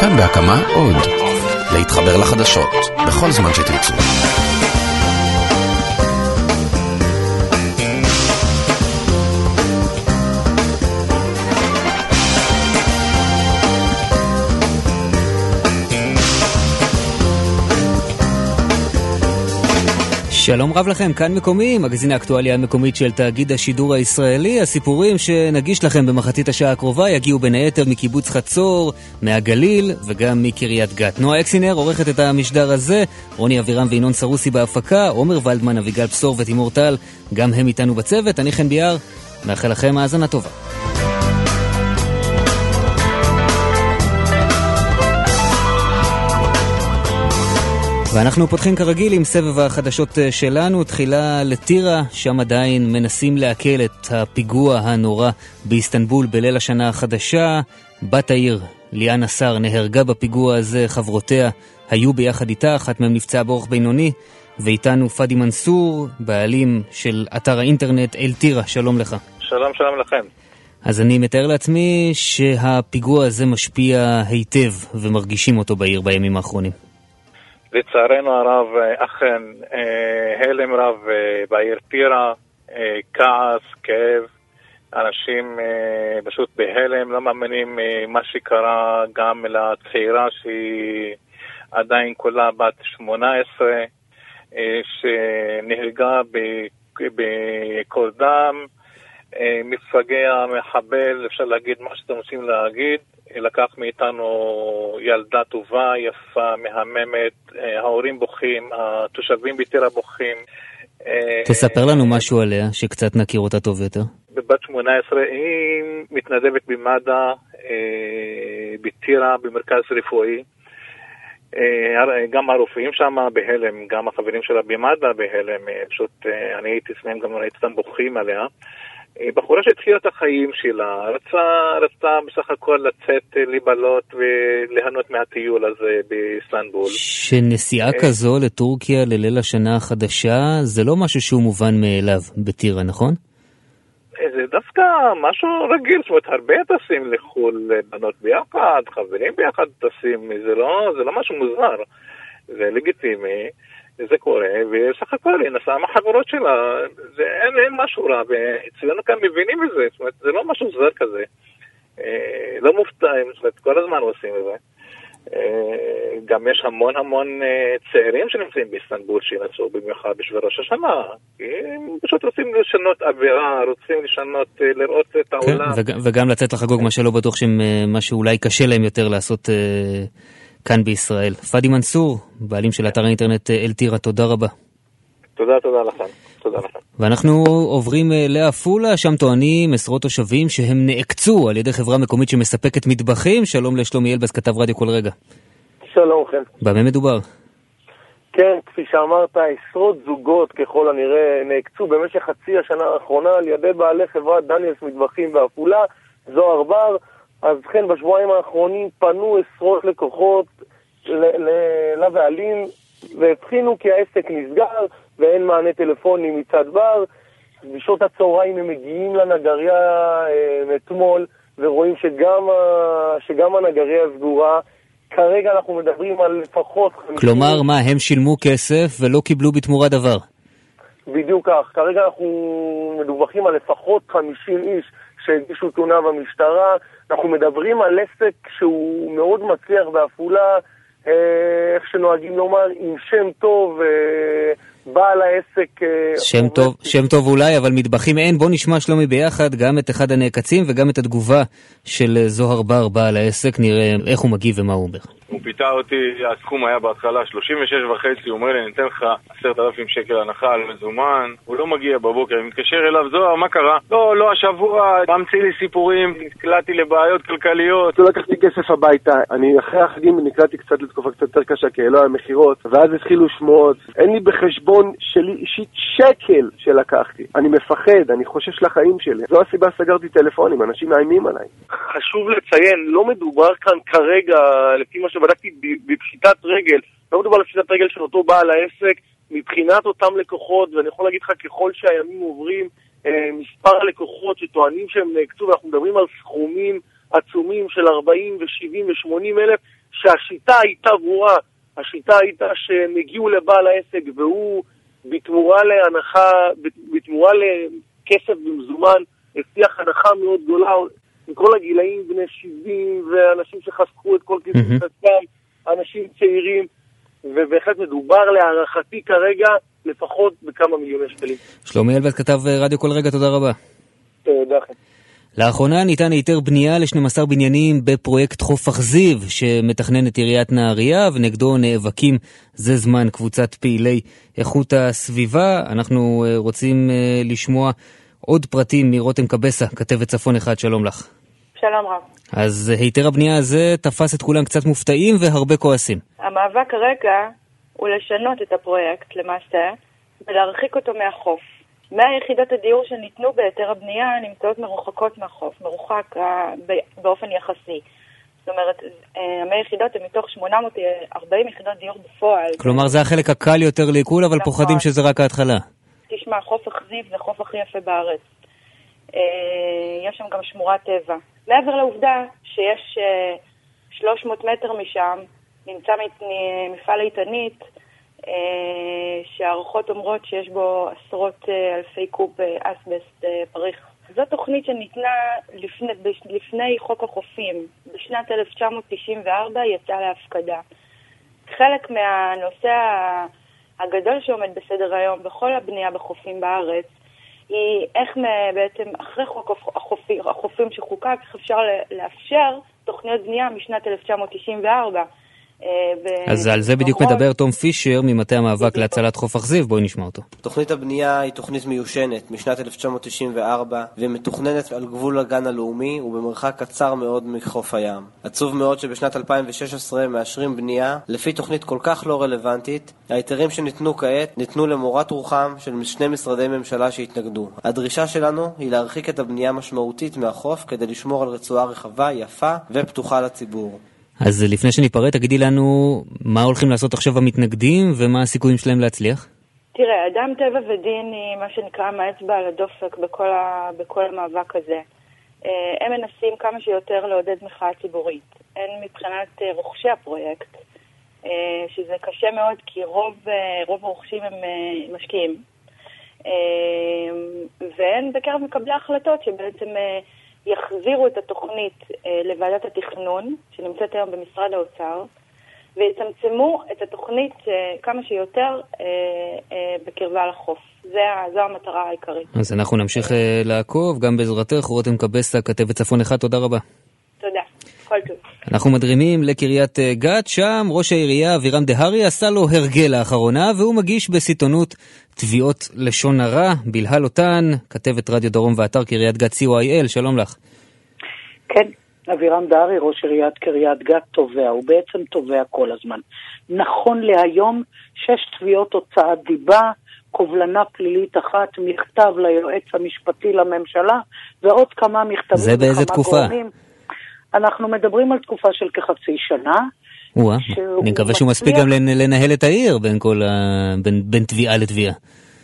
כאן בהקמה עוד. להתחבר לחדשות, בכל זמן שתרצו. שלום רב לכם, כאן מקומי, מגזין האקטואליה המקומית של תאגיד השידור הישראלי. הסיפורים שנגיש לכם במחצית השעה הקרובה יגיעו בין היתר מקיבוץ חצור, מהגליל וגם מקריית גת. נועה אקסינר עורכת את המשדר הזה, רוני אבירם וינון סרוסי בהפקה, עומר ולדמן, אביגל בשור ותימור טל, גם הם איתנו בצוות. אני חן ביאר, מאחל לכם האזנה טובה. ואנחנו פותחים כרגיל עם סבב החדשות אה, שלנו, תחילה לטירה, שם עדיין מנסים לעכל את הפיגוע הנורא באיסטנבול בליל השנה החדשה. בת העיר, ליאנה סער, נהרגה בפיגוע הזה, חברותיה היו ביחד איתה, אחת מהן נפצעה באורח בינוני, ואיתנו פאדי מנסור, בעלים של אתר האינטרנט אל-טירה, שלום לך. שלום, שלום לכם. אז אני מתאר לעצמי שהפיגוע הזה משפיע היטב ומרגישים אותו בעיר בימים האחרונים. לצערנו הרב, אכן, הלם רב בעיר טירה, כעס, כאב, אנשים פשוט בהלם, לא מאמינים מה שקרה גם לצעירה שהיא עדיין כולה בת 18, שנהרגה בקור דם, מפגע, מחבל, אפשר להגיד מה שאתם רוצים להגיד. לקח מאיתנו ילדה טובה, יפה, מהממת, ההורים בוכים, התושבים בטירה בוכים. תספר לנו משהו עליה, שקצת נכיר אותה טוב יותר. בבת 18 היא מתנדבת במד"א, בטירה, במרכז רפואי. גם הרופאים שם בהלם, גם החברים שלה במד"א בהלם, פשוט אני הייתי אצלם, גם ראיתי אותם בוכים עליה. בחורה שהתחילה את החיים שלה, רצה, רצתה בסך הכל לצאת לבלות וליהנות מהטיול הזה באיסטנבול. שנסיעה כזו לטורקיה לליל השנה החדשה זה לא משהו שהוא מובן מאליו בטירה, נכון? זה דווקא משהו רגיל, זאת אומרת, הרבה טסים לחו"ל, בנות ביחד, חברים ביחד טסים, זה לא, זה לא משהו מוזר, זה לגיטימי. זה קורה, וסך הכל היא נסעה מהחברות שלה, זה, אין, אין משהו רע, ואצלנו כאן מבינים את זה, זאת אומרת, זה לא משהו זר כזה. אה, לא מופתעים, זאת אומרת, כל הזמן עושים את זה. אה, גם יש המון המון אה, צעירים שנמצאים באיסטנבול שינסעו במיוחד בשביל ראש השנה. הם פשוט רוצים לשנות אווירה, רוצים לשנות, לראות את העולם. כן, וג, וגם לצאת לחגוג מה שלא בטוח שהם, מה שאולי קשה להם יותר לעשות... אה... כאן בישראל. פאדי מנסור, בעלים של אתר האינטרנט אל-טירה, תודה רבה. תודה, תודה לכם. תודה לכם. ואנחנו עוברים לעפולה, שם טוענים עשרות תושבים שהם נעקצו על ידי חברה מקומית שמספקת מטבחים. שלום לשלומי אלבס, כתב רדיו כל רגע. שלום לכם. במה מדובר? כן, כפי שאמרת, עשרות זוגות ככל הנראה נעקצו במשך חצי השנה האחרונה על ידי בעלי חברת דניאלס מטבחים בעפולה, זוהר בר. אז כן, בשבועיים האחרונים פנו עשרות לקוחות לבעלים והבחינו כי העסק נסגר ואין מענה טלפוני מצד בר. בשעות הצהריים הם מגיעים לנגריה אה, אתמול ורואים שגם, שגם הנגריה סגורה. כרגע אנחנו מדברים על לפחות... כלומר, מה, הם שילמו כסף ולא קיבלו בתמורה דבר? בדיוק כך. כרגע אנחנו מדווחים על לפחות 50 איש שהגישו תלונה במשטרה. אנחנו מדברים על עסק שהוא מאוד מצליח בעפולה, אה, איך שנוהגים לומר, עם שם טוב, אה, בעל העסק... אה, שם טוב, שם טוב אולי, אבל מטבחים אין. בוא נשמע שלומי ביחד גם את אחד הנעקצים וגם את התגובה של זוהר בר, בעל העסק, נראה איך הוא מגיב ומה הוא אומר. הוא פיתה אותי, הסכום היה בהתחלה 36 וחצי, הוא אומר לי, אני אתן לך 10,000 שקל הנחה על מזומן, הוא לא מגיע בבוקר, אני מתקשר אליו, זוהר, מה קרה? לא, לא השבוע, ממציא לי סיפורים, נקלעתי לבעיות כלכליות. הוא לקח לי כסף הביתה, אני אחרי החגים נקלעתי קצת לתקופה קצת יותר קשה, כי לא היה מכירות, ואז התחילו שמועות, אין לי בחשבון שלי אישית שקל שלקחתי. אני מפחד, אני חושש לחיים שלי. זו הסיבה סגרתי טלפונים, אנשים מאיימים עליי. חשוב לציין, לא מדובר כאן כרגע, לפי מה שבדקתי, בפשיטת רגל. לא מדובר על פשיטת רגל של אותו בעל העסק. מבחינת אותם לקוחות, ואני יכול להגיד לך, ככל שהימים עוברים, אה, מספר הלקוחות שטוענים שהם נעקצו, ואנחנו מדברים על סכומים עצומים של 40 ו-70 ו-80 אלף, שהשיטה הייתה ברורה, השיטה הייתה שהם הגיעו לבעל העסק והוא בתמורה להנחה, בתמורה לכסף במזומן, הבטיח הנחה מאוד גדולה, עם כל הגילאים בני 70 ואנשים שחסכו את כל כסף כספם, אנשים צעירים, ובהחלט מדובר להערכתי כרגע לפחות בכמה מיליוני שקלים. שלומי אלבט כתב רדיו כל רגע, תודה רבה. תודה. לאחרונה ניתן היתר בנייה ל-12 בניינים בפרויקט חוף אכזיב שמתכננת עיריית נהריה ונגדו נאבקים זה זמן קבוצת פעילי איכות הסביבה. אנחנו אה, רוצים אה, לשמוע עוד פרטים מרותם קבסה, כתבת צפון אחד, שלום לך. שלום רב. אז היתר הבנייה הזה תפס את כולם קצת מופתעים והרבה כועסים. המאבק כרגע הוא לשנות את הפרויקט למעשה ולהרחיק אותו מהחוף. 100 יחידות הדיור שניתנו בהיתר הבנייה נמצאות מרוחקות מהחוף, מרוחק אה, באופן יחסי. זאת אומרת, 100 אה, יחידות הן מתוך 840 יחידות דיור בפועל. כלומר, זה החלק הקל יותר לעיכול, אבל נכון. פוחדים שזה רק ההתחלה. תשמע, חוף אכזיב זה החוף הכי יפה בארץ. אה, יש שם גם שמורת טבע. מעבר לעובדה שיש 300 מטר משם, נמצא מפעל איתנית, אה, שהערכות אומרות שיש בו עשרות אה, אלפי קוב אה, אסבסט פריך. זו תוכנית שניתנה לפני, לפני חוק החופים. בשנת 1994 יצאה להפקדה. חלק מהנושא הגדול שעומד בסדר היום בכל הבנייה בחופים בארץ היא איך בעצם אחרי חוק החופים, החופים שחוקק, איך אפשר לאפשר תוכניות בנייה משנת 1994. אה, אז על זה בדיוק מדבר תום פישר ממטה המאבק להצלת חוף אכזיב, בואי נשמע אותו. תוכנית הבנייה היא תוכנית מיושנת משנת 1994 ומתוכננת על גבול הגן הלאומי ובמרחק קצר מאוד מחוף הים. עצוב מאוד שבשנת 2016 מאשרים בנייה לפי תוכנית כל כך לא רלוונטית. ההיתרים שניתנו כעת ניתנו למורת רוחם של שני משרדי ממשלה שהתנגדו. הדרישה שלנו היא להרחיק את הבנייה משמעותית מהחוף כדי לשמור על רצועה רחבה, יפה ופתוחה לציבור. אז לפני שניפרד, תגידי לנו מה הולכים לעשות עכשיו המתנגדים ומה הסיכויים שלהם להצליח? תראה, אדם טבע ודין היא מה שנקרא עם האצבע על הדופק בכל, ה... בכל המאבק הזה. אה, הם מנסים כמה שיותר לעודד מחאה ציבורית. הן מבחינת אה, רוכשי הפרויקט, אה, שזה קשה מאוד כי רוב, רוב הרוכשים הם משקיעים. והן בקרב מקבלי ההחלטות שבעצם יחזירו את התוכנית אה, לוועדת התכנון, שנמצאת היום במשרד האוצר, ויצמצמו את התוכנית אה, כמה שיותר אה, בקרבה לחוף. זה, זו המטרה העיקרית. אז אנחנו נמשיך לעקוב, גם בעזרתך, רותם קבסה, כתבת צפון אחד, תודה רבה. כל טוב. אנחנו מדרימים לקריית אה, גת, שם ראש העירייה אבירם דהרי עשה לו הרגל לאחרונה, והוא מגיש בסיטונות תביעות לשון הרע, בלהל אותן, כתבת רדיו דרום ואתר קריית גת co.il, שלום לך. כן, אבירם דהרי, ראש עיריית קריית גת, תובע, הוא בעצם תובע כל הזמן. נכון להיום, שש תביעות הוצאת דיבה, קובלנה פלילית אחת, מכתב ליועץ המשפטי לממשלה, ועוד כמה מכתבים זה באיזה תקופה? גורמים. אנחנו מדברים על תקופה של כחצי שנה. וואה, אני מקווה שהוא מספיק גם לנהל את העיר בין כל ה... בין, בין תביעה לתביעה.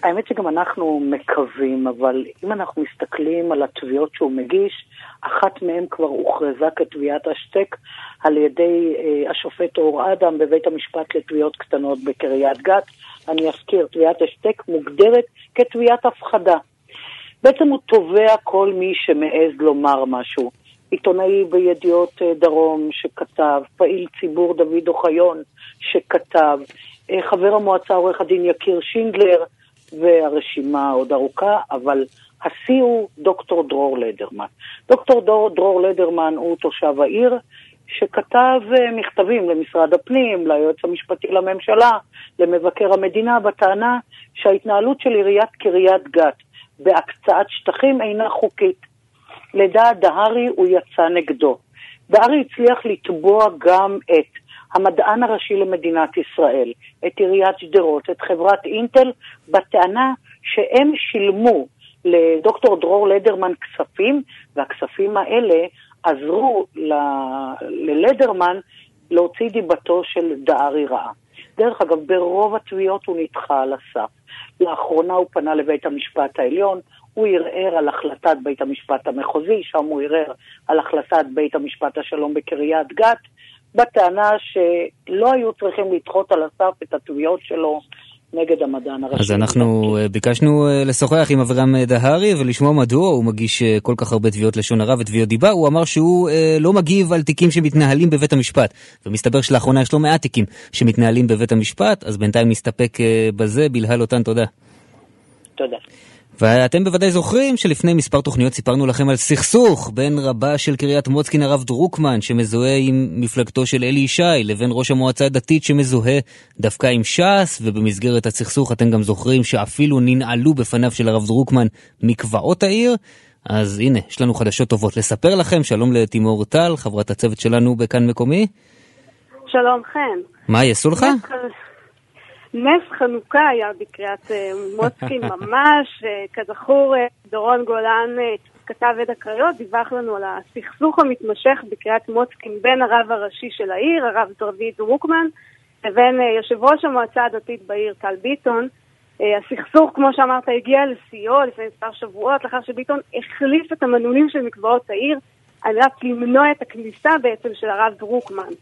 האמת שגם אנחנו מקווים, אבל אם אנחנו מסתכלים על התביעות שהוא מגיש, אחת מהן כבר הוכרזה כתביעת השטק על ידי אה, השופט אור אדם בבית המשפט לתביעות קטנות בקריית גת. אני אזכיר, תביעת השטק מוגדרת כתביעת הפחדה. בעצם הוא תובע כל מי שמעז לומר משהו. עיתונאי בידיעות אה, דרום שכתב, פעיל ציבור דוד אוחיון שכתב, אה, חבר המועצה עורך הדין יקיר שינדלר, והרשימה עוד ארוכה, אבל השיא הוא דוקטור דרור לדרמן. דוקטור דרור, דרור לדרמן הוא תושב העיר, שכתב אה, מכתבים למשרד הפנים, ליועץ המשפטי לממשלה, למבקר המדינה, בטענה שההתנהלות של עיריית קריית גת בהקצאת שטחים אינה חוקית. לדעת דהרי הוא יצא נגדו. דהרי הצליח לתבוע גם את המדען הראשי למדינת ישראל, את עיריית שדרות, את חברת אינטל, בטענה שהם שילמו לדוקטור דרור לדרמן כספים, והכספים האלה עזרו ל... ללדרמן להוציא דיבתו של דהרי רעה. דרך אגב, ברוב התביעות הוא נדחה על הסף. לאחרונה הוא פנה לבית המשפט העליון, הוא ערער על החלטת בית המשפט המחוזי, שם הוא ערער על החלטת בית המשפט השלום בקריית גת, בטענה שלא היו צריכים לדחות על הסף את התביעות שלו נגד המדען הראשי. אז אנחנו אה, ביקשנו אה, לשוחח עם אברהם דהרי ולשמוע מדוע הוא מגיש אה, כל כך הרבה תביעות לשון הרע ותביעות דיבה. הוא אמר שהוא לא מגיב על תיקים שמתנהלים בבית המשפט. ומסתבר שלאחרונה יש לו מעט תיקים שמתנהלים בבית המשפט, אז בינתיים נסתפק בזה. בלהל אותן תודה. תודה. ואתם בוודאי זוכרים שלפני מספר תוכניות סיפרנו לכם על סכסוך בין רבה של קריית מוצקין הרב דרוקמן שמזוהה עם מפלגתו של אלי ישי לבין ראש המועצה הדתית שמזוהה דווקא עם ש"ס ובמסגרת הסכסוך אתם גם זוכרים שאפילו ננעלו בפניו של הרב דרוקמן מקוואות העיר אז הנה, יש לנו חדשות טובות לספר לכם, שלום לתימור טל, חברת הצוות שלנו בכאן מקומי. שלום חן. מה יעשו לך? נס חנוכה היה בקריאת אה, מוצקין ממש, אה, כזכור אה, דורון גולן כתב עד הקריות, דיווח לנו על הסכסוך המתמשך בקריאת מוצקין בין הרב הראשי של העיר, הרב דרביד רוקמן, לבין יושב ראש המועצה הדתית בעיר טל ביטון. הסכסוך, כמו שאמרת, הגיע לשיאו לפני מספר שבועות, לאחר שביטון החליף את המנעולים של מקוואות העיר על מנת למנוע את הכניסה בעצם של הרב דרוקמן.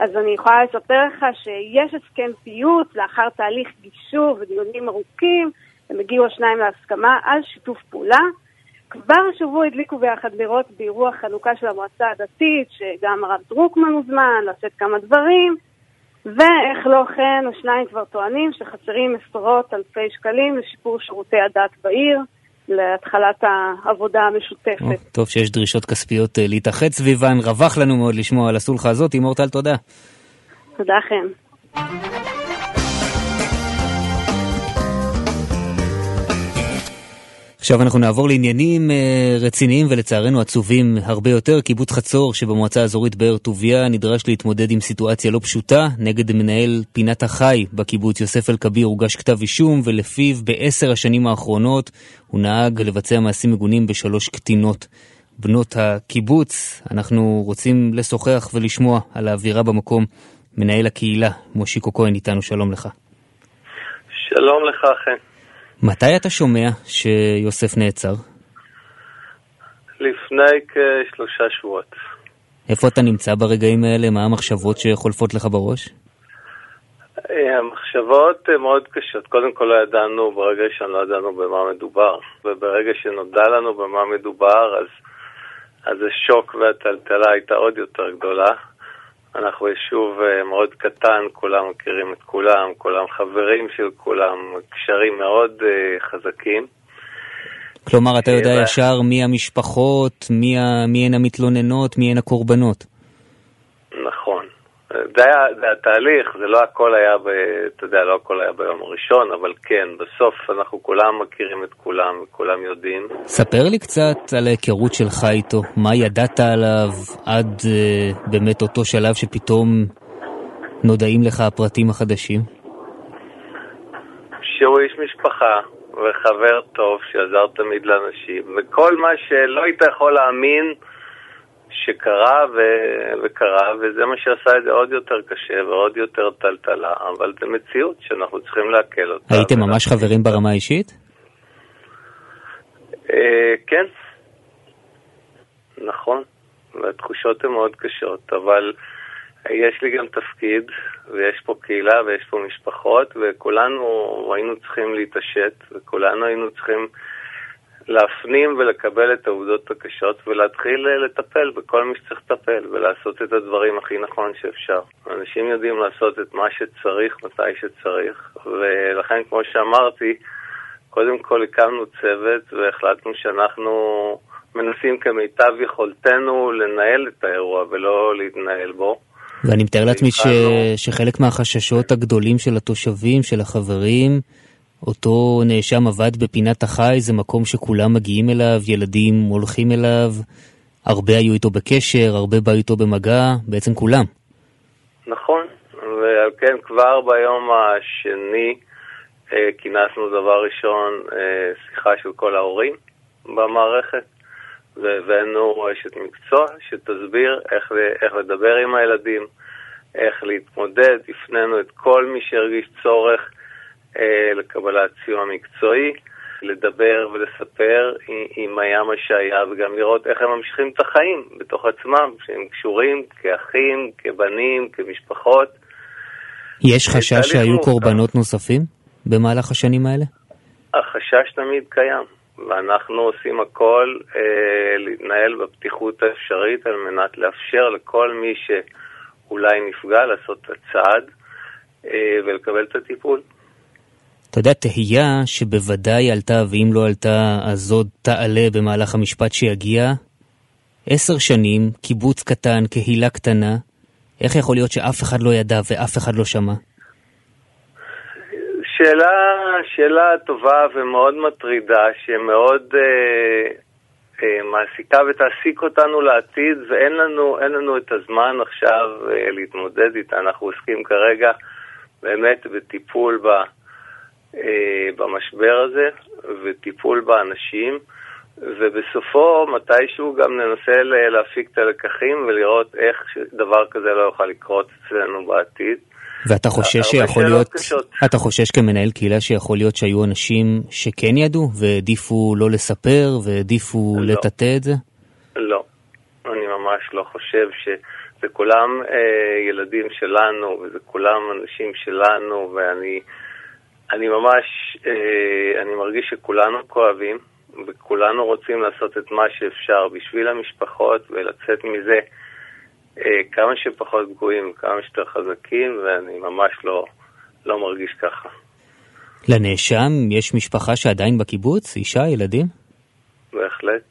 אז אני יכולה לספר לך שיש הסכם פיוט לאחר תהליך גישור ודיונים ארוכים, הם הגיעו השניים להסכמה על שיתוף פעולה. כבר השבוע הדליקו ביחד לראות באירוע חנוכה של המועצה הדתית, שגם הרב דרוקמן הוזמן לעשות כמה דברים, ואיך לא כן, השניים כבר טוענים שחסרים עשרות אלפי שקלים לשיפור שירותי הדת בעיר. להתחלת העבודה המשותפת. או, טוב שיש דרישות כספיות אה, להתאחד סביבן, רווח לנו מאוד לשמוע על הסולחה הזאת. אימור טל, תודה. תודה לכם. עכשיו אנחנו נעבור לעניינים אה, רציניים ולצערנו עצובים הרבה יותר. קיבוץ חצור שבמועצה האזורית באר טוביה נדרש להתמודד עם סיטואציה לא פשוטה. נגד מנהל פינת החי בקיבוץ יוסף אלכביר הוגש כתב אישום ולפיו בעשר השנים האחרונות הוא נהג לבצע מעשים מגונים בשלוש קטינות. בנות הקיבוץ, אנחנו רוצים לשוחח ולשמוע על האווירה במקום. מנהל הקהילה, מושיקו כהן איתנו, שלום לך. שלום לך, חן. מתי אתה שומע שיוסף נעצר? לפני כשלושה שבועות. איפה אתה נמצא ברגעים האלה? מה המחשבות שחולפות לך בראש? אה, המחשבות מאוד קשות. קודם כל לא ידענו, ברגע שלא ידענו במה מדובר, וברגע שנודע לנו במה מדובר, אז, אז השוק והטלטלה הייתה עוד יותר גדולה. אנחנו יישוב אה, מאוד קטן, כולם מכירים את כולם, כולם חברים של כולם, קשרים מאוד uh, חזקים. כלומר, אתה יודע ישר מי המשפחות, מי, מי הן המתלוננות, מי הן הקורבנות. זה היה, זה התהליך, זה לא הכל היה, ב, אתה יודע, לא הכל היה ביום הראשון, אבל כן, בסוף אנחנו כולם מכירים את כולם, וכולם יודעים. ספר לי קצת על ההיכרות שלך איתו, מה ידעת עליו עד uh, באמת אותו שלב שפתאום נודעים לך הפרטים החדשים? שהוא איש משפחה וחבר טוב שעזר תמיד לאנשים, וכל מה שלא היית יכול להאמין שקרה ו... וקרה, וזה מה שעשה את זה עוד יותר קשה ועוד יותר טלטלה, אבל זו מציאות שאנחנו צריכים לעכל אותה. הייתם ממש חברים ברמה האישית? אה, כן, נכון, והתחושות הן מאוד קשות, אבל יש לי גם תפקיד, ויש פה קהילה ויש פה משפחות, וכולנו היינו צריכים להתעשת, וכולנו היינו צריכים... להפנים ולקבל את העובדות הקשות ולהתחיל אה, לטפל בכל מי שצריך לטפל ולעשות את הדברים הכי נכון שאפשר. אנשים יודעים לעשות את מה שצריך מתי שצריך, ולכן, כמו שאמרתי, קודם כל הקמנו צוות והחלטנו שאנחנו מנסים כמיטב יכולתנו לנהל את האירוע ולא להתנהל בו. ואני מתאר לעצמי ש... שחלק מהחששות הגדולים של התושבים, של החברים, אותו נאשם עבד בפינת החי, זה מקום שכולם מגיעים אליו, ילדים הולכים אליו, הרבה היו איתו בקשר, הרבה באו איתו במגע, בעצם כולם. נכון, ועל כן כבר ביום השני אה, כינסנו דבר ראשון אה, שיחה של כל ההורים במערכת, והבאנו אשת מקצוע שתסביר איך, איך לדבר עם הילדים, איך להתמודד, הפנינו את כל מי שהרגיש צורך לקבלת סיוע מקצועי, לדבר ולספר עם הים מה שהיה, וגם לראות איך הם ממשיכים את החיים בתוך עצמם, שהם קשורים כאחים, כבנים, כמשפחות. יש חשש שהיו. קורבנות נוספים במהלך השנים האלה? החשש תמיד קיים, ואנחנו עושים הכל אה, להתנהל בפתיחות האפשרית על מנת לאפשר לכל מי שאולי נפגע לעשות את הצעד אה, ולקבל את הטיפול. אתה יודע, תהייה שבוודאי עלתה, ואם לא עלתה, אז עוד תעלה במהלך המשפט שיגיע. עשר שנים, קיבוץ קטן, קהילה קטנה, איך יכול להיות שאף אחד לא ידע ואף אחד לא שמע? שאלה, שאלה טובה ומאוד מטרידה, שמאוד אה, אה, מעסיקה ותעסיק אותנו לעתיד, ואין לנו, לנו את הזמן עכשיו אה, להתמודד איתה. אנחנו עוסקים כרגע באמת בטיפול ב... אה, במשבר הזה וטיפול באנשים, ובסופו מתישהו גם ננסה להפיק את הלקחים ולראות איך דבר כזה לא יוכל לקרות אצלנו בעתיד. ואתה חושש שיכול להיות, קשות. אתה חושש כמנהל קהילה שיכול להיות שהיו אנשים שכן ידעו והעדיפו לא לספר והעדיפו לא. לטאטא את זה? לא, אני ממש לא חושב ש... זה כולם אה, ילדים שלנו, וזה כולם אנשים שלנו, ואני אני ממש, אה, אני מרגיש שכולנו כואבים, וכולנו רוצים לעשות את מה שאפשר בשביל המשפחות ולצאת מזה אה, כמה שפחות פגועים, כמה שיותר חזקים, ואני ממש לא, לא מרגיש ככה. לנאשם יש משפחה שעדיין בקיבוץ? אישה, ילדים? בהחלט.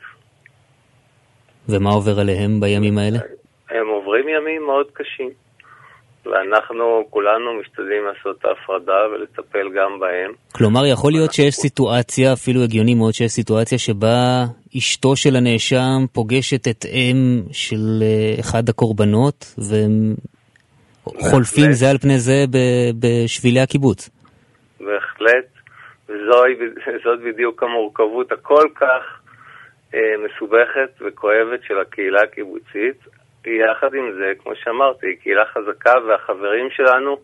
ומה עובר עליהם בימים האלה? הם עוברים ימים מאוד קשים. ואנחנו כולנו משתדלים לעשות את ההפרדה ולטפל גם בהם. כלומר, יכול להיות שיש סיטואציה, אפילו הגיוני מאוד שיש סיטואציה שבה אשתו של הנאשם פוגשת את אם של אה, אחד הקורבנות, והם חולפים זה על פני זה בשבילי הקיבוץ. בהחלט, וזאת בדיוק המורכבות הכל כך אה, מסובכת וכואבת של הקהילה הקיבוצית. יחד עם זה, כמו שאמרתי, קהילה חזקה והחברים שלנו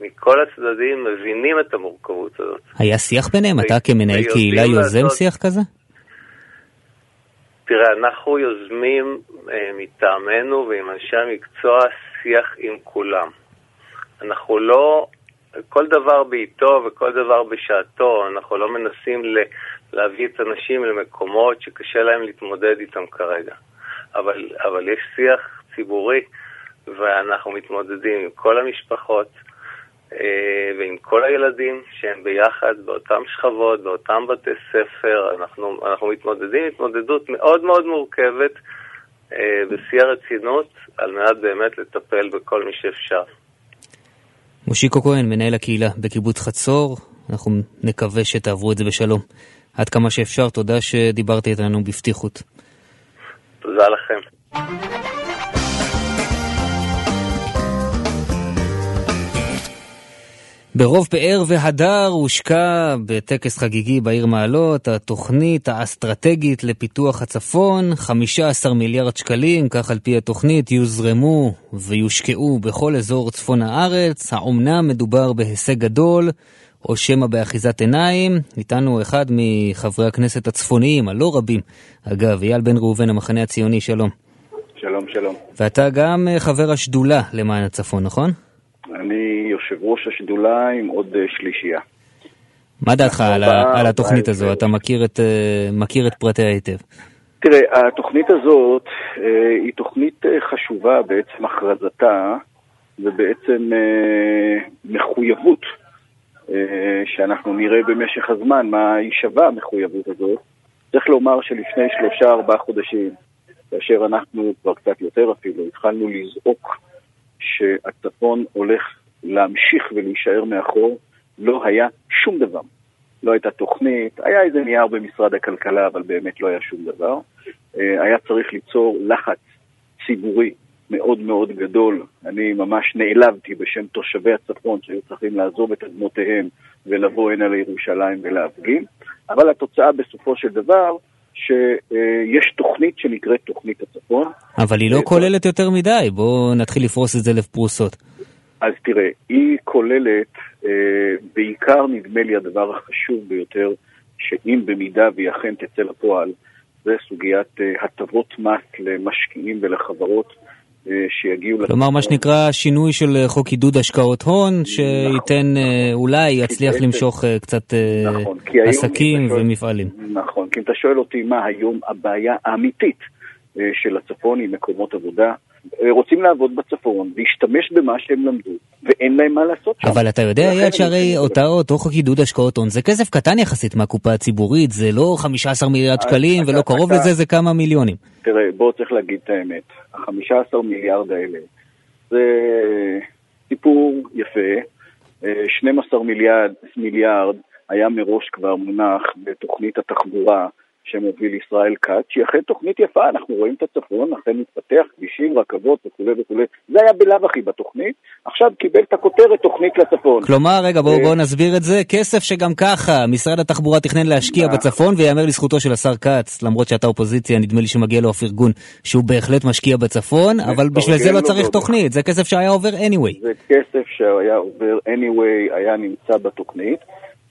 מכל הצדדים מבינים את המורכבות הזאת. היה שיח ביניהם? אתה כמנהל קהילה יוזם. שיח כזה? תראה, אנחנו יוזמים אה, מטעמנו ועם אנשי המקצוע שיח עם כולם. אנחנו לא, כל דבר בעיתו וכל דבר בשעתו, אנחנו לא מנסים ל, להביא את האנשים למקומות שקשה להם להתמודד איתם כרגע. אבל, אבל יש שיח ציבורי, ואנחנו מתמודדים עם כל המשפחות אה, ועם כל הילדים שהם ביחד באותן שכבות, באותם בתי ספר. אנחנו, אנחנו מתמודדים התמודדות מאוד מאוד מורכבת אה, בשיא הרצינות, על מנת באמת לטפל בכל מי שאפשר. מושיקו כהן, מנהל הקהילה בקיבוץ חצור, אנחנו נקווה שתעברו את זה בשלום. עד כמה שאפשר, תודה שדיברת איתנו בפתיחות. תודה לכם. ברוב פאר והדר הושקע בטקס חגיגי בעיר מעלות התוכנית האסטרטגית לפיתוח הצפון, 15 מיליארד שקלים, כך על פי התוכנית, יוזרמו ויושקעו בכל אזור צפון הארץ. האומנם מדובר בהישג גדול, או שמא באחיזת עיניים? איתנו אחד מחברי הכנסת הצפוניים, הלא רבים, אגב, אייל בן ראובן, המחנה הציוני, שלום. שלום, שלום. ואתה גם חבר השדולה למען הצפון, נכון? אני יושב ראש השדולה עם עוד אה, שלישייה. מה דעתך על, על התוכנית הזו? אתה מכיר את, אה, מכיר את פרטיה היטב. תראה, התוכנית הזאת אה, היא תוכנית חשובה בעצם הכרזתה ובעצם מחויבות שאנחנו נראה במשך הזמן מה היא שווה המחויבות הזאת. צריך לומר שלפני שלושה ארבעה חודשים, כאשר אנחנו כבר קצת יותר אפילו, התחלנו לזעוק שהצפון הולך להמשיך ולהישאר מאחור, לא היה שום דבר. לא הייתה תוכנית, היה איזה נייר במשרד הכלכלה, אבל באמת לא היה שום דבר. אה, היה צריך ליצור לחץ ציבורי מאוד מאוד גדול. אני ממש נעלבתי בשם תושבי הצפון שהיו צריכים לעזוב את אדמותיהם ולבוא הנה לירושלים ולהפגין, אבל התוצאה בסופו של דבר שיש תוכנית שנקראת תוכנית הצפון. אבל היא לא אה, כוללת יותר מדי, בואו נתחיל לפרוס את זה לפרוסות. אז תראה, היא כוללת אה, בעיקר, נדמה לי, הדבר החשוב ביותר, שאם במידה והיא אכן תצא לפועל, זה סוגיית אה, הטבות מס למשקיעים ולחברות שיגיעו... כלומר, מה שנקרא שינוי של אה, חוק עידוד השקעות הון, שייתן, אה, אולי יצליח בעצם- למשוך אה, קצת אה, נכון, עסקים שואל- ומפעלים. נכון, כי אם אתה שואל אותי מה היום הבעיה האמיתית אה, של הצפון עם מקומות עבודה, אה, רוצים לעבוד בצפון, להשתמש במה שהם למדו, ואין להם מה לעשות שם. אבל אתה יודע, אני שהרי אותה- אותו חוק עידוד השקעות הון זה כסף קטן יחסית מהקופה הציבורית, זה לא 15 מיליארד אז שקלים ולא קרוב לזה, זה כמה מיליונים. תראה, בוא צריך להגיד את האמת. ה-15 מיליארד האלה זה סיפור יפה. אה, 12 מיליארד, מיליארד היה מראש כבר מונח בתוכנית התחבורה שמוביל ישראל כץ, שהיא אכן תוכנית יפה, אנחנו רואים את הצפון, אכן מתפתח, כבישים, רכבות וכולי וכולי. זה היה בלאו הכי בתוכנית, עכשיו קיבל את הכותרת תוכנית לצפון. כלומר, רגע, בואו אה, בוא נסביר את זה. כסף שגם ככה משרד התחבורה תכנן להשקיע נכון. בצפון, ויאמר לזכותו של השר כץ, למרות שאתה אופוזיציה, נדמה לי שמגיע לו הפרגון שהוא בהחלט משקיע בצפון, אבל בשביל זה מפרגן לא לו צריך. תוכנית, זה כסף שהיה עובר anyway. זה כסף שהיה עובר anyway, היה נמצא בתוכנית.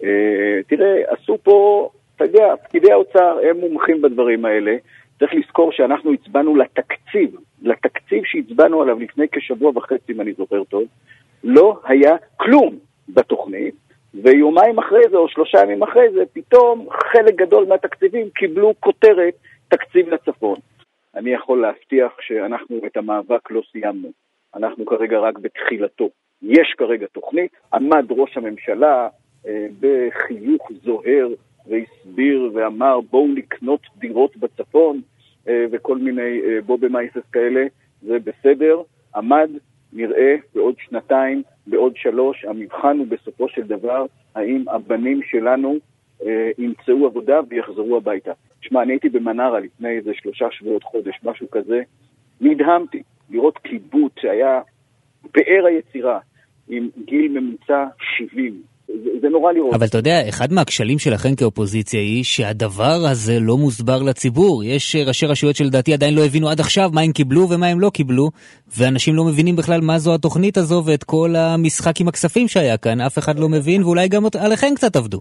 אה, תראה, עשו פה, אתה יודע, פקידי האוצר הם מומחים בדברים האלה. צריך לזכור שאנחנו הצבענו לתקציב, לתקציב שהצבענו עליו לפני כשבוע וחצי, אם אני זוכר טוב, לא היה כלום בתוכנית, ויומיים אחרי זה, או שלושה ימים אחרי זה, פתאום חלק גדול מהתקציבים קיבלו כותרת תקציב לצפון. אני יכול להבטיח שאנחנו את המאבק לא סיימנו. אנחנו כרגע רק בתחילתו. יש כרגע תוכנית, עמד ראש הממשלה אה, בחיוך זוהר והסביר ואמר בואו לקנות דירות בצפון אה, וכל מיני אה, בוא במייסס כאלה, זה בסדר, עמד, נראה בעוד שנתיים, בעוד שלוש, המבחן הוא בסופו של דבר האם הבנים שלנו אה, ימצאו עבודה ויחזרו הביתה. תשמע, אני הייתי במנרה לפני איזה שלושה שבועות, חודש, משהו כזה, נדהמתי לראות קיבוץ שהיה פאר היצירה עם גיל ממוצע 70. זה, זה נורא לראות. אבל אתה יודע, אחד מהכשלים שלכם כאופוזיציה היא שהדבר הזה לא מוסבר לציבור. יש אה, ראשי רשויות שלדעתי עדיין לא הבינו עד עכשיו מה הם קיבלו ומה הם לא קיבלו, ואנשים לא מבינים בכלל מה זו התוכנית הזו ואת כל המשחק עם הכספים שהיה כאן, אף אחד לא מבין, ואולי גם עליכם קצת עבדו.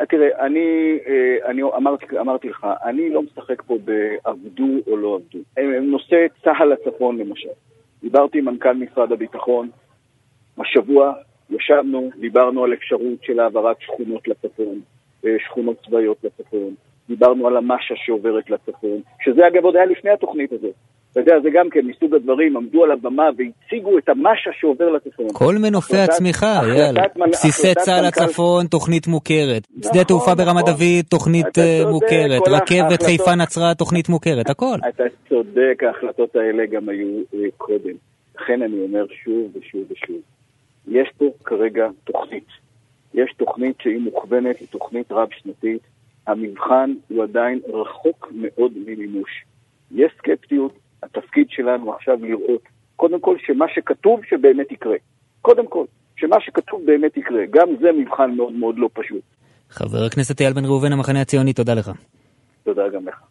אה, תראה, אני, אה, אני אמרתי, אמרתי לך, אני לא משחק פה בעבדו או לא עבדו. נושא צה"ל לצפון למשל. דיברתי עם מנכ"ל משרד הביטחון, השבוע ישבנו, דיברנו על אפשרות של העברת שכונות לצפון, אה, שכונות צבאיות לצפון, דיברנו על המשה שעוברת לצפון, שזה אגב עוד היה לפני התוכנית הזאת. אתה יודע, זה גם כן מסוג הדברים, עמדו על הבמה והציגו את המשה שעובר לצפון. כל מנופי הצמיחה, יאללה. בסיסי צה"ל מנכ"ל- לצפון, תוכנית מוכרת. שדה נכון, תעופה ברמת נכון. דוד, תוכנית אה, מוכרת. רכבת חיפה נצרת, תוכנית מוכרת, הכל. אתה צודק, ההחלטות האלה גם היו אה, קודם. לכן אני אומר שוב ושוב ושוב, יש פה כרגע תוכנית. יש תוכנית שהיא מוכוונת, היא תוכנית רב-שנתית. המבחן הוא עדיין רחוק מאוד ממימוש. יש סקפטיות, התפקיד שלנו עכשיו לראות, קודם כל שמה שכתוב שבאמת יקרה. קודם כל, שמה שכתוב באמת יקרה. גם זה מבחן מאוד מאוד לא פשוט. חבר הכנסת אייל בן ראובן, המחנה הציוני, תודה לך. תודה גם לך.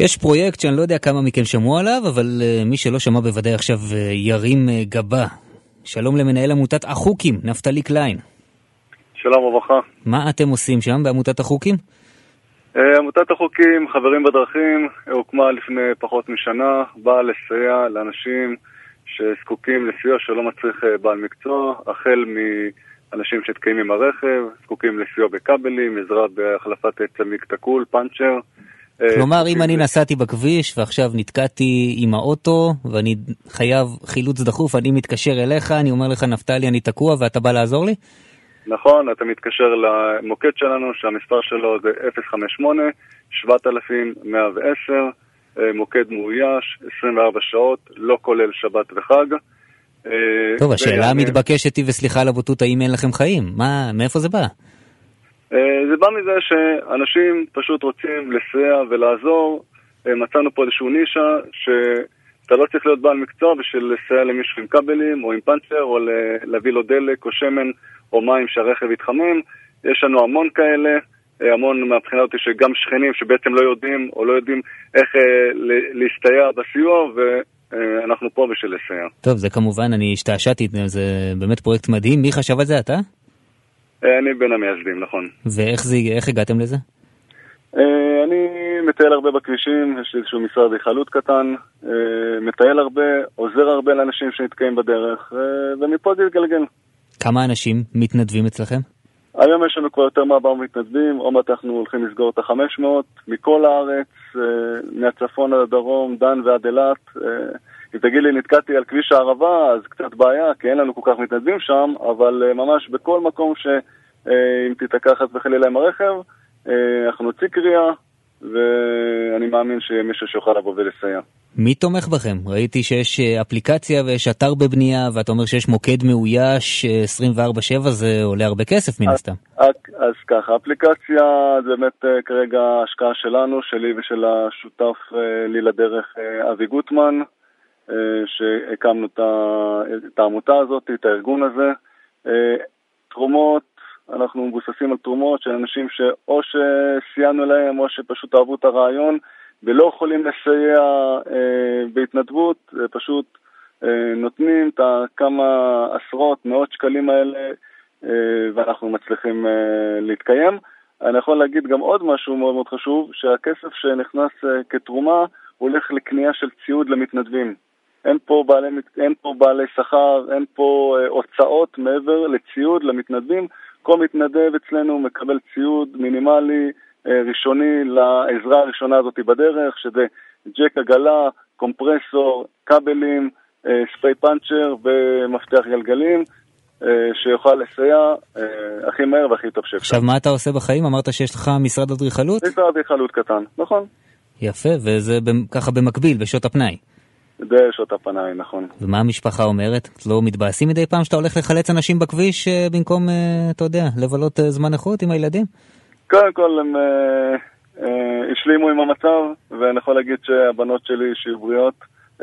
יש פרויקט שאני לא יודע כמה מכם שמעו עליו, אבל uh, מי שלא שמע בוודאי עכשיו uh, ירים uh, גבה. שלום למנהל עמותת החוקים, נפתלי קליין. שלום וברכה. מה אתם עושים שם בעמותת החוקים? אה, עמותת החוקים, חברים בדרכים, הוקמה לפני פחות משנה, באה לסייע לאנשים שזקוקים לסיוע שלא מצריך אה, בעל מקצוע, החל מאנשים שתקעים עם הרכב, זקוקים לסיוע בכבלים, עזרה בהחלפת צמיג תקול, פאנצ'ר. אה, כלומר, אם זקוקים אני נסעתי בכביש ועכשיו נתקעתי עם האוטו ואני חייב חילוץ דחוף, אני מתקשר אליך, אני אומר לך, נפתלי, אני תקוע ואתה בא לעזור לי? נכון, אתה מתקשר למוקד שלנו, שהמספר שלו זה 058-7110, אה, מוקד מאויש, 24 שעות, לא כולל שבת וחג. אה, טוב, השאלה המתבקשת היא, וסליחה על הבוטות, האם אין לכם חיים? מה, מאיפה זה בא? אה, זה בא מזה שאנשים פשוט רוצים לסייע ולעזור. אה, מצאנו פה איזשהו נישה שאתה לא צריך להיות בעל מקצוע בשביל לסייע למישהו עם כבלים או עם פאנצ'ר או להביא לו דלק או שמן או מים שהרכב יתחמם. יש לנו המון כאלה, אה, המון מהבחינה הזאת שגם שכנים שבעצם לא יודעים או לא יודעים איך להסתייע בסיוע אה, אנחנו פה בשביל לסייע. טוב, זה כמובן, אני השתעשעתי, זה באמת פרויקט מדהים. מי חשב על זה, אתה? אה, אני בין המייסדים, נכון. ואיך זה, איך הגעתם לזה? אה, אני מטייל הרבה בכבישים, יש לי איזשהו משרד אדריכלות קטן, אה, מטייל הרבה, עוזר הרבה לאנשים שנתקעים בדרך, ומפה זה יתגלגל. כמה אנשים מתנדבים אצלכם? היום יש לנו כבר יותר מ-400 מתנדבים, עוד מעט אנחנו הולכים לסגור את ה-500 מכל הארץ, מהצפון עד הדרום, דן ועד אילת. אה, אם תגיד לי, נתקעתי על כביש הערבה, אז קצת בעיה, כי אין לנו כל כך מתנדבים שם, אבל אה, ממש בכל מקום שאם תיתקע חס וחלילה עם הרכב, אה, אנחנו נוציא קריאה, ואני מאמין שיהיה מישהו שיוכל לבוא ולסייע. מי תומך בכם? ראיתי שיש אה, אפליקציה ויש אתר בבנייה, ואתה אומר שיש מוקד מאויש אה, 24/7, זה עולה הרבה כסף מן הסתם. אז, אז ככה, אפליקציה זה באמת אה, כרגע השקעה שלנו, שלי ושל השותף אה, לי לדרך אה, אבי גוטמן, אה, שהקמנו את, העמותה הזאת, את הארגון הזה. אה, תרומות, אנחנו מבוססים על תרומות של אנשים שאו שסייענו להם או שפשוט אהבו את הרעיון ולא יכולים לסייע אה, בהתנדבות, אה, פשוט אה, נותנים את הכמה עשרות, מאות שקלים האלה אה, ואנחנו מצליחים אה, להתקיים. אני יכול להגיד גם עוד משהו מאוד מאוד חשוב, שהכסף שנכנס אה, כתרומה הולך לקנייה של ציוד למתנדבים. אין פה בעלי, אין פה בעלי שכר, אין פה אה, הוצאות מעבר לציוד למתנדבים. כל מתנדב אצלנו מקבל ציוד מינימלי אה, ראשוני לעזרה הראשונה הזאת בדרך, שזה ג'ק עגלה, קומפרסור, כבלים, אה, ספרי פאנצ'ר ומפתח גלגלים. אה, שיוכל לסייע הכי מהר והכי טוב שאפשר. עכשיו, מה אתה עושה בחיים? אמרת שיש לך משרד אדריכלות? משרד אדריכלות קטן, נכון. יפה, וזה ככה במקביל, בשעות הפנאי. זה שעות הפנאי, נכון. ומה המשפחה אומרת? לא מתבאסים מדי פעם שאתה הולך לחלץ אנשים בכביש אה, במקום, אה, אתה יודע, לבלות אה, זמן איכות עם הילדים? קודם כל הם אה, אה, השלימו עם המצב, ואני יכול להגיד שהבנות שלי שהיו בריאות,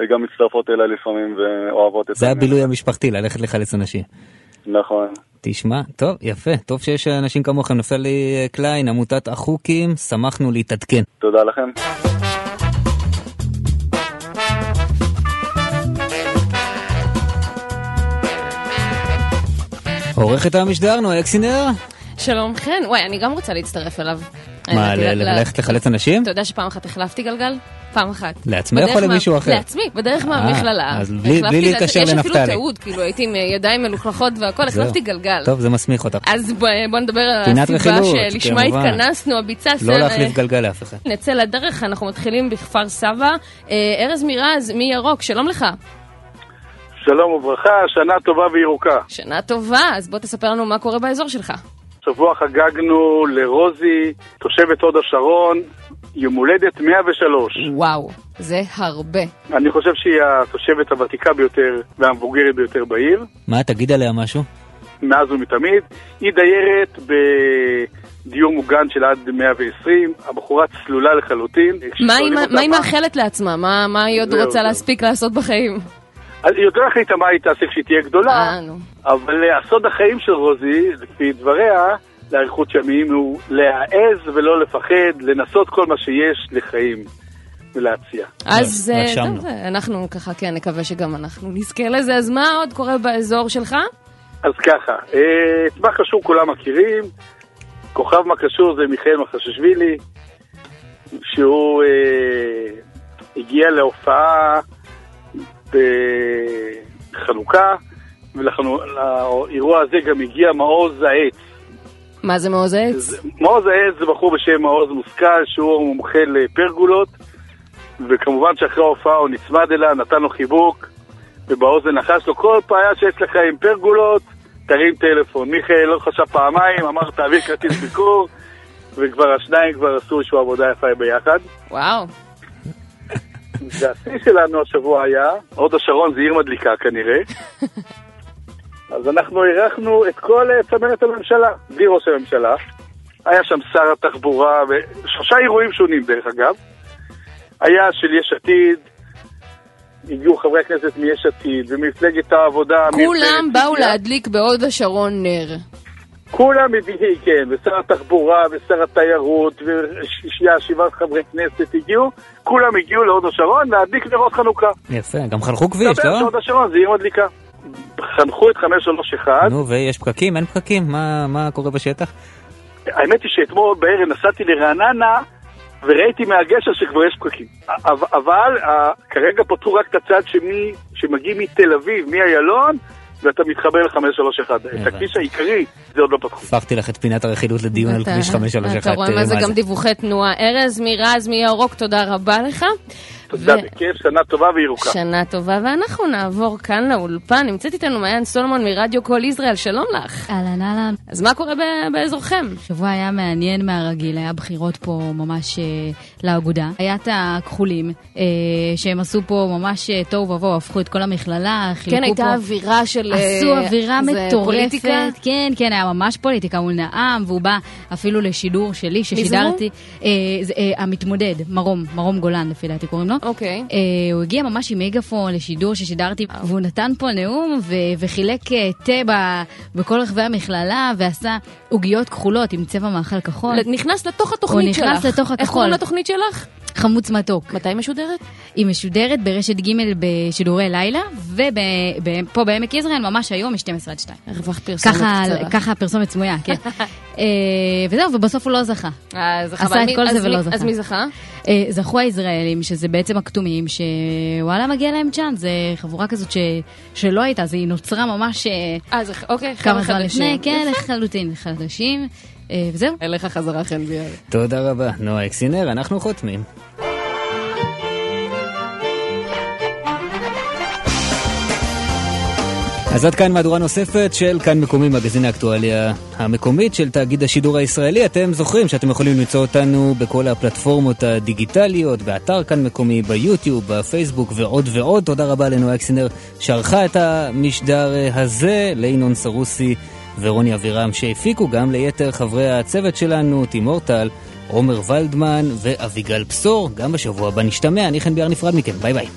גם מצטרפות אליי לפעמים ואוהבות את זה הבילוי המשפחתי, ללכת לחלץ אנשים. נכון. תשמע, טוב, יפה, טוב שיש אנשים כמוכם. נפתלי קליין, עמותת החוקים, שמחנו להתעדכן. תודה לכם. עורכת המשדר, נועה אקסינר. שלום חן, וואי, אני גם רוצה להצטרף אליו. מה, ל- ללכת לחלץ אנשים? אתה יודע שפעם אחת החלפתי גלגל? פעם אחת. לעצמך בדרך או למישהו אחר? לעצמי, בדרך אה, מהמכללה. אז בלי- להתקשר יש אפילו לנפתלי. תיעוד, כאילו הייתי עם ידיים מלוכלכות והכל. החלפתי גלגל. טוב, זה מסמיך אותך. אז בוא נדבר על הסיבה שלשמה. התכנסנו, הביצה לא סר- להחליף גלגל לאף אחד. נצא לדרך, אנחנו מתחילים בכפר סבא. אה, ארז מירז, מירוק, שלום לך. שלום וברכה, שנה טובה וירוקה. שנה טובה, אז בוא תספר לנו מה קורה באזור שלך. שבוע חגגנו לרוזי, תושבת הוד השרון, יום הולדת 103. וואו, זה הרבה. אני חושב שהיא התושבת הוותיקה ביותר והמבוגרת ביותר בעיר, מה, תגיד עליה משהו? מאז ומתמיד. היא דיירת בדיור מוגן של עד 120, הבחורה צלולה לחלוטין. מה היא- מאחלת לעצמה? מה מה היא עוד רוצה זהו. להספיק לעשות בחיים? אז היא עוד לא החליטה מה היא תעשה כשהיא תהיה גדולה, אה. אבל אה, הסוד החיים של רוזי, לפי דבריה, לאריכות ימים, הוא להעז ולא לפחד, לנסות כל מה שיש לחיים ולהציע. אז אה, רשמנו. טוב, אה, אנחנו ככה, כן, נקווה שגם אנחנו נזכה לזה. אז מה עוד קורה באזור שלך? אז ככה, אה, את מחשור כולם מכירים, כוכב מקשור זה מיכאל מחששווילי, שהוא אה, הגיע להופעה בחנוכה, ולאירוע הזה גם הגיע מעוז העץ. מה זה מעוז העץ? מעוז העץ זה בחור בשם מעוז מושכל, שהוא מומחה לפרגולות, וכמובן שאחרי ההופעה הוא נצמד אליה, נתן לו חיבוק, ובאוזן לחש לו, כל בעיה שיש לך עם פרגולות, תרים טלפון. מיכאל לא חשב פעמיים, אמר תעביר כרטיס ביקור, וכבר השניים כבר עשו איזושהי עבודה יפה ביחד. וואו. והשיא שלנו השבוע היה, הוד השרון זה עיר מדליקה כנראה, אז אנחנו אירחנו את כל אה, צמרת הממשלה, בלי ראש הממשלה. היה שם שר התחבורה, ושלושה אירועים שונים דרך אגב. היה של יש עתיד, הגיעו חברי הכנסת מיש עתיד, ומפלגת העבודה. כולם באו. להדליק בהוד השרון נר. כולם מביאים, כן, ושר התחבורה, ושר התיירות, ושבעה חברי כנסת הגיעו, כולם הגיעו להוד השרון להדליק נרות חנוכה. יפה, גם חנכו כביש, לא? שהוד השרון זה עיר מדליקה. חנכו את 531. נו, ויש פקקים? אין פקקים? מה, מה קורה בשטח? האמת היא שאתמול בערב נסעתי לרעננה וראיתי מהגשר שכבר יש פקקים. אבל כרגע פתחו רק את הצד שמי, שמגיע מתל אביב, מאיילון, ואתה מתחבר ל-531. את הכביש העיקרי, זה עוד לא פתחו. הפכתי לך את פינת הרכילות לדיון על כביש 531. אתה רואה מה זה גם דיווחי תנועה. ארז מירז מירוק, תודה רבה לך. תודה, בכיף, שנה טובה וירוקה. שנה טובה, ואנחנו נעבור כאן לאולפן. נמצאת איתנו מעיין סולומון מרדיו קול ישראל, שלום לך. אהלן, אהלן. אז מה קורה באזורכם? שבוע היה מעניין מהרגיל, היה בחירות פה ממש אה, לאגודה. היה את הכחולים, אה, שהם עשו פה ממש אה, תוהו ובוהו, הפכו את כל המכללה, חילקו כן, פה... הייתה אווירה של... עשו אווירה מטורפת. כן, כן, היה ממש פוליטיקה, הוא נאם, והוא בא אפילו לשידור שלי, ששידרתי. המתמודד, מרום, מרום גולן, לפי דעתי קוראים לו. אוקיי. הוא הגיע ממש עם מגפון לשידור ששידרתי, והוא נתן פה נאום ו- וחילק תה ב- בכל רחבי המכללה, ועשה עוגיות כחולות עם צבע מאכל כחול. נכנס לתוך התוכנית שלך. הוא נכנס לתוך הכחול. איך קוראים לתוכנית שלך? חמוץ מתוק. מתי היא משודרת? היא משודרת ברשת ג' בשידורי לילה, ופה בעמק יזרעאל ממש היום מ-12 עד 2. הרווחת פרסומת קצרה. ככה הפרסומת סמויה, כן. וזהו, ובסוף הוא לא זכה. עשה את כל זה ולא זכה. אז מי זכה? זכו הישראלים, שזה בעצם הכתומים, שוואלה מגיע להם צ'אנס, זה חבורה כזאת שלא הייתה, היא נוצרה ממש אוקיי, כמה זמן לפני, כן, לחלוטין, חדשים. וזהו. אליך חזרה חן ביאר. תודה רבה, נועה אקסינר, אנחנו חותמים. אז עד כאן מהדורה נוספת של כאן מקומי, מגזין האקטואליה המקומית של תאגיד השידור הישראלי. אתם זוכרים שאתם יכולים למצוא אותנו בכל הפלטפורמות הדיגיטליות, באתר כאן מקומי, ביוטיוב, בפייסבוק ועוד ועוד. תודה רבה לנועה אקסינר שערכה את המשדר הזה, לינון סרוסי ורוני אבירם שהפיקו, גם ליתר חברי הצוות שלנו, תימור טל, עומר ולדמן ואביגל בשור. גם בשבוע הבא נשתמע, אני חן ביאר נפרד מכם, ביי ביי.